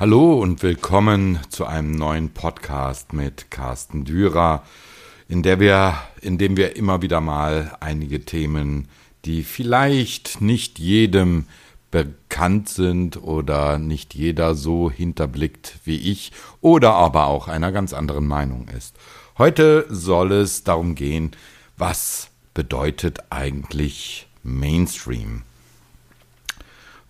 Hallo und willkommen zu einem neuen Podcast mit Carsten Dürer, in der wir, in dem wir immer wieder mal einige Themen, die vielleicht nicht jedem bekannt sind oder nicht jeder so hinterblickt wie ich oder aber auch einer ganz anderen Meinung ist. Heute soll es darum gehen, was bedeutet eigentlich Mainstream?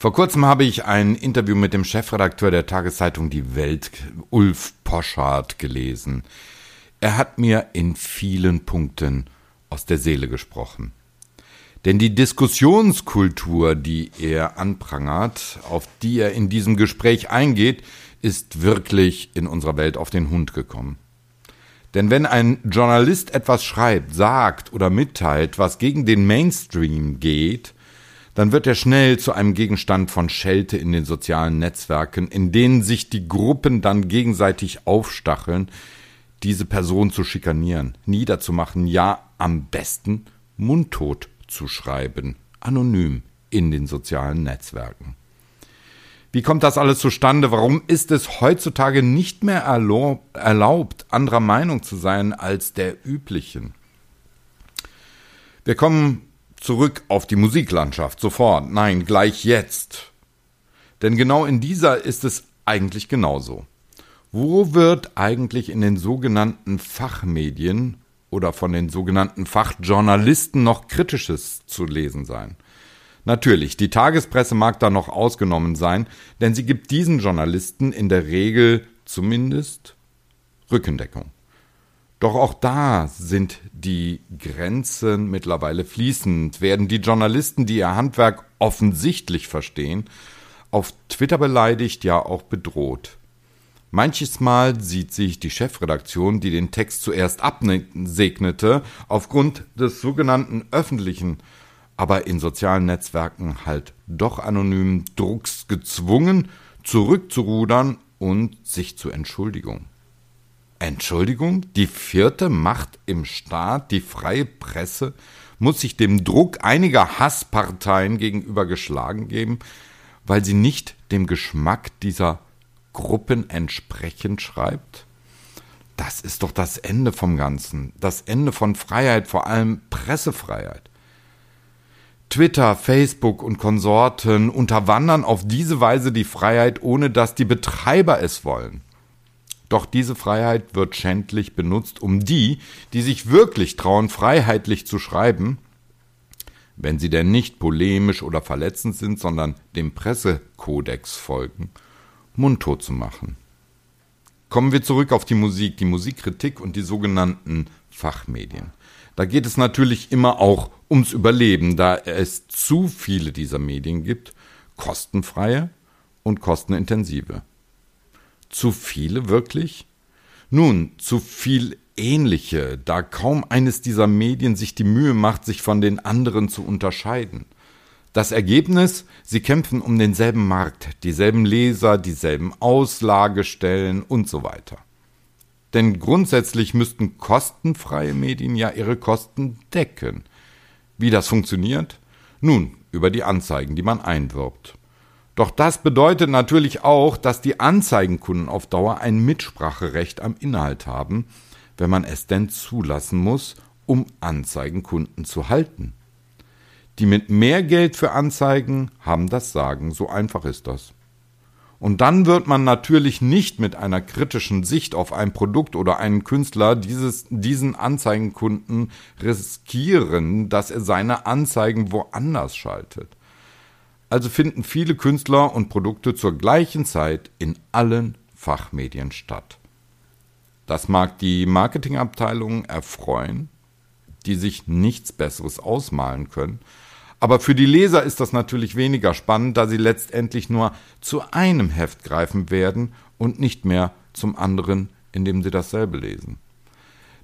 Vor kurzem habe ich ein Interview mit dem Chefredakteur der Tageszeitung Die Welt, Ulf Poschardt, gelesen. Er hat mir in vielen Punkten aus der Seele gesprochen. Denn die Diskussionskultur, die er anprangert, auf die er in diesem Gespräch eingeht, ist wirklich in unserer Welt auf den Hund gekommen. Denn wenn ein Journalist etwas schreibt, sagt oder mitteilt, was gegen den Mainstream geht, dann wird er schnell zu einem Gegenstand von Schelte in den sozialen Netzwerken, in denen sich die Gruppen dann gegenseitig aufstacheln, diese Person zu schikanieren, niederzumachen, ja am besten mundtot zu schreiben, anonym in den sozialen Netzwerken. Wie kommt das alles zustande? Warum ist es heutzutage nicht mehr erlaubt, anderer Meinung zu sein als der üblichen? Wir kommen zurück auf die Musiklandschaft sofort. Nein, gleich jetzt. Denn genau in dieser ist es eigentlich genauso. Wo wird eigentlich in den sogenannten Fachmedien oder von den sogenannten Fachjournalisten noch Kritisches zu lesen sein? Natürlich, die Tagespresse mag da noch ausgenommen sein, denn sie gibt diesen Journalisten in der Regel zumindest Rückendeckung. Doch auch da sind die Grenzen mittlerweile fließend. Werden die Journalisten, die ihr Handwerk offensichtlich verstehen, auf Twitter beleidigt, ja auch bedroht. Manches Mal sieht sich die Chefredaktion, die den Text zuerst absegnete, aufgrund des sogenannten öffentlichen, aber in sozialen Netzwerken halt doch anonymen Drucks gezwungen, zurückzurudern und sich zu Entschuldigung. Entschuldigung, die vierte Macht im Staat, die freie Presse, muss sich dem Druck einiger Hassparteien gegenüber geschlagen geben, weil sie nicht dem Geschmack dieser Gruppen entsprechend schreibt? Das ist doch das Ende vom Ganzen, das Ende von Freiheit, vor allem Pressefreiheit. Twitter, Facebook und Konsorten unterwandern auf diese Weise die Freiheit, ohne dass die Betreiber es wollen. Doch diese Freiheit wird schändlich benutzt, um die, die sich wirklich trauen, freiheitlich zu schreiben, wenn sie denn nicht polemisch oder verletzend sind, sondern dem Pressekodex folgen, mundtot zu machen. Kommen wir zurück auf die Musik, die Musikkritik und die sogenannten Fachmedien. Da geht es natürlich immer auch ums Überleben, da es zu viele dieser Medien gibt, kostenfreie und kostenintensive. Zu viele wirklich? Nun, zu viel ähnliche, da kaum eines dieser Medien sich die Mühe macht, sich von den anderen zu unterscheiden. Das Ergebnis, sie kämpfen um denselben Markt, dieselben Leser, dieselben Auslagestellen und so weiter. Denn grundsätzlich müssten kostenfreie Medien ja ihre Kosten decken. Wie das funktioniert? Nun, über die Anzeigen, die man einwirbt. Doch das bedeutet natürlich auch, dass die Anzeigenkunden auf Dauer ein Mitspracherecht am Inhalt haben, wenn man es denn zulassen muss, um Anzeigenkunden zu halten. Die mit mehr Geld für Anzeigen haben das Sagen, so einfach ist das. Und dann wird man natürlich nicht mit einer kritischen Sicht auf ein Produkt oder einen Künstler dieses, diesen Anzeigenkunden riskieren, dass er seine Anzeigen woanders schaltet. Also finden viele Künstler und Produkte zur gleichen Zeit in allen Fachmedien statt. Das mag die Marketingabteilungen erfreuen, die sich nichts Besseres ausmalen können, aber für die Leser ist das natürlich weniger spannend, da sie letztendlich nur zu einem Heft greifen werden und nicht mehr zum anderen, indem sie dasselbe lesen.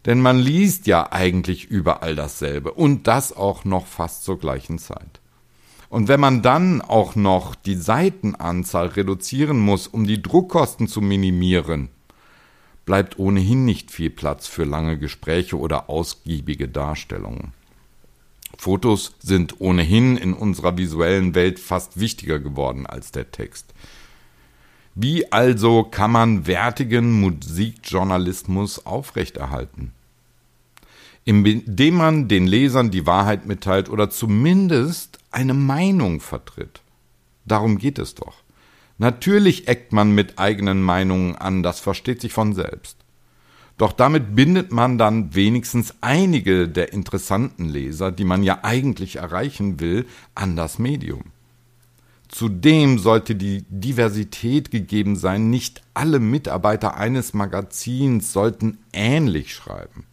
Denn man liest ja eigentlich überall dasselbe und das auch noch fast zur gleichen Zeit. Und wenn man dann auch noch die Seitenanzahl reduzieren muss, um die Druckkosten zu minimieren, bleibt ohnehin nicht viel Platz für lange Gespräche oder ausgiebige Darstellungen. Fotos sind ohnehin in unserer visuellen Welt fast wichtiger geworden als der Text. Wie also kann man wertigen Musikjournalismus aufrechterhalten? Indem man den Lesern die Wahrheit mitteilt oder zumindest eine Meinung vertritt. Darum geht es doch. Natürlich eckt man mit eigenen Meinungen an, das versteht sich von selbst. Doch damit bindet man dann wenigstens einige der interessanten Leser, die man ja eigentlich erreichen will, an das Medium. Zudem sollte die Diversität gegeben sein, nicht alle Mitarbeiter eines Magazins sollten ähnlich schreiben.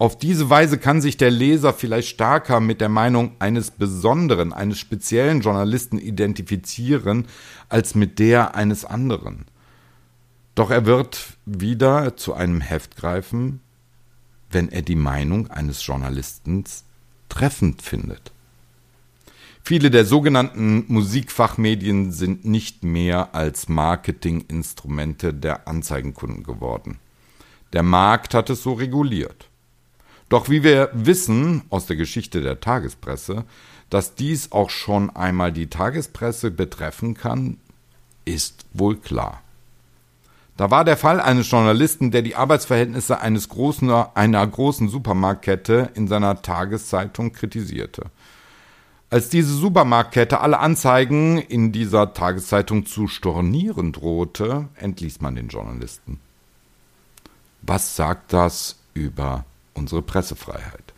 Auf diese Weise kann sich der Leser vielleicht stärker mit der Meinung eines besonderen, eines speziellen Journalisten identifizieren, als mit der eines anderen. Doch er wird wieder zu einem Heft greifen, wenn er die Meinung eines Journalisten treffend findet. Viele der sogenannten Musikfachmedien sind nicht mehr als Marketinginstrumente der Anzeigenkunden geworden. Der Markt hat es so reguliert. Doch wie wir wissen aus der Geschichte der Tagespresse, dass dies auch schon einmal die Tagespresse betreffen kann, ist wohl klar. Da war der Fall eines Journalisten, der die Arbeitsverhältnisse eines großen, einer großen Supermarktkette in seiner Tageszeitung kritisierte. Als diese Supermarktkette alle Anzeigen in dieser Tageszeitung zu stornieren drohte, entließ man den Journalisten. Was sagt das über unsere Pressefreiheit?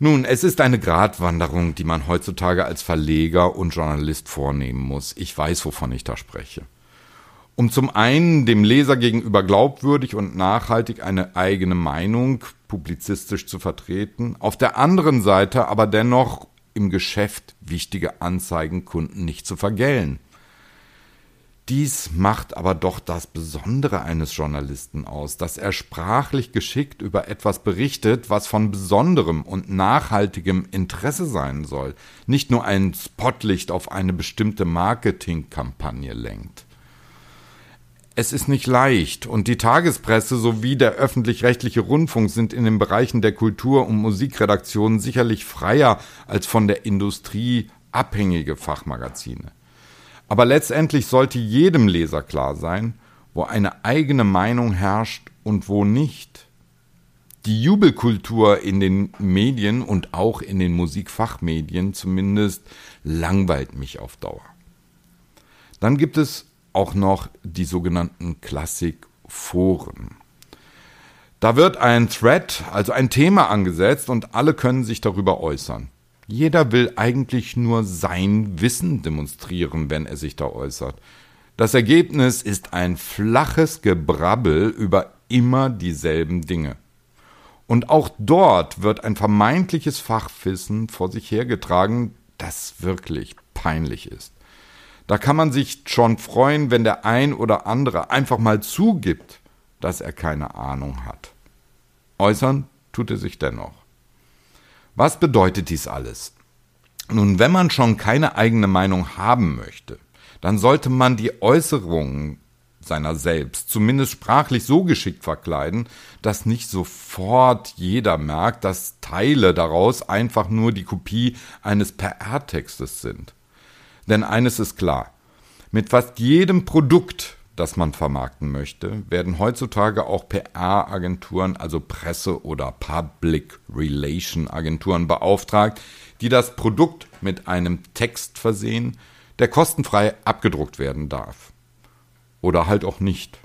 Nun, es ist eine Gratwanderung, die man heutzutage als Verleger und Journalist vornehmen muss. Ich weiß, wovon ich da spreche. Um zum einen dem Leser gegenüber glaubwürdig und nachhaltig eine eigene Meinung publizistisch zu vertreten, auf der anderen Seite aber dennoch im Geschäft wichtige Anzeigen Kunden nicht zu vergällen. Dies macht aber doch das Besondere eines Journalisten aus, dass er sprachlich geschickt über etwas berichtet, was von besonderem und nachhaltigem Interesse sein soll, nicht nur ein Spotlicht auf eine bestimmte Marketingkampagne lenkt. Es ist nicht leicht und die Tagespresse sowie der öffentlich-rechtliche Rundfunk sind in den Bereichen der Kultur- und Musikredaktion sicherlich freier als von der Industrie abhängige Fachmagazine. Aber letztendlich sollte jedem Leser klar sein, wo eine eigene Meinung herrscht und wo nicht. Die Jubelkultur in den Medien und auch in den Musikfachmedien zumindest langweilt mich auf Dauer. Dann gibt es auch noch die sogenannten Klassikforen. Da wird ein Thread, also ein Thema angesetzt und alle können sich darüber äußern. Jeder will eigentlich nur sein Wissen demonstrieren, wenn er sich da äußert. Das Ergebnis ist ein flaches Gebrabbel über immer dieselben Dinge. Und auch dort wird ein vermeintliches Fachwissen vor sich hergetragen, das wirklich peinlich ist. Da kann man sich schon freuen, wenn der ein oder andere einfach mal zugibt, dass er keine Ahnung hat. Äußern tut er sich dennoch. Was bedeutet dies alles? Nun, wenn man schon keine eigene Meinung haben möchte, dann sollte man die Äußerungen seiner selbst zumindest sprachlich so geschickt verkleiden, dass nicht sofort jeder merkt, dass Teile daraus einfach nur die Kopie eines PR-Textes sind. Denn eines ist klar, mit fast jedem Produkt, das man vermarkten möchte, werden heutzutage auch PR-Agenturen, also Presse- oder Public Relation Agenturen beauftragt, die das Produkt mit einem Text versehen, der kostenfrei abgedruckt werden darf. Oder halt auch nicht.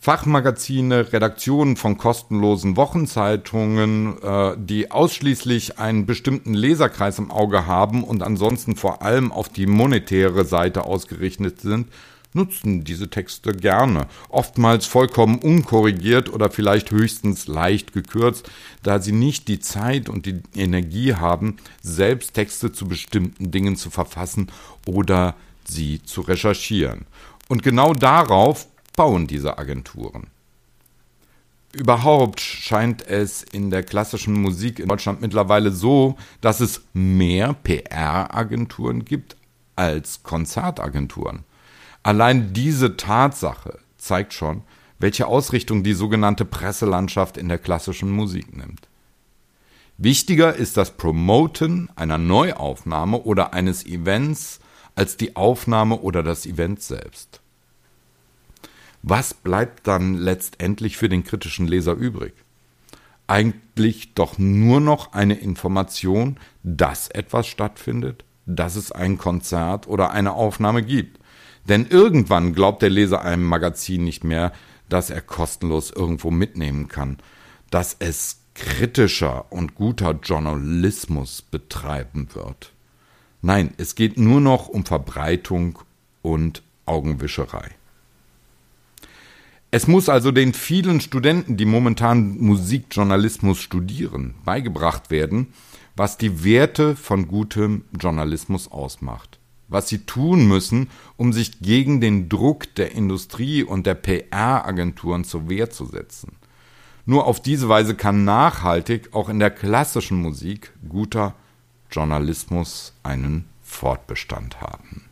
Fachmagazine, Redaktionen von kostenlosen Wochenzeitungen, äh, die ausschließlich einen bestimmten Leserkreis im Auge haben und ansonsten vor allem auf die monetäre Seite ausgerichtet sind, nutzen diese Texte gerne, oftmals vollkommen unkorrigiert oder vielleicht höchstens leicht gekürzt, da sie nicht die Zeit und die Energie haben, selbst Texte zu bestimmten Dingen zu verfassen oder sie zu recherchieren. Und genau darauf bauen diese Agenturen? Überhaupt scheint es in der klassischen Musik in Deutschland mittlerweile so, dass es mehr PR-Agenturen gibt als Konzertagenturen. Allein diese Tatsache zeigt schon, welche Ausrichtung die sogenannte Presselandschaft in der klassischen Musik nimmt. Wichtiger ist das Promoten einer Neuaufnahme oder eines Events als die Aufnahme oder das Event selbst. Was bleibt dann letztendlich für den kritischen Leser übrig? Eigentlich doch nur noch eine Information, dass etwas stattfindet, dass es ein Konzert oder eine Aufnahme gibt. Denn irgendwann glaubt der Leser einem Magazin nicht mehr, dass er kostenlos irgendwo mitnehmen kann, dass es kritischer und guter Journalismus betreiben wird. Nein, es geht nur noch um Verbreitung und Augenwischerei. Es muss also den vielen Studenten, die momentan Musikjournalismus studieren, beigebracht werden, was die Werte von gutem Journalismus ausmacht, was sie tun müssen, um sich gegen den Druck der Industrie und der PR-Agenturen zur Wehr zu setzen. Nur auf diese Weise kann nachhaltig auch in der klassischen Musik guter Journalismus einen Fortbestand haben.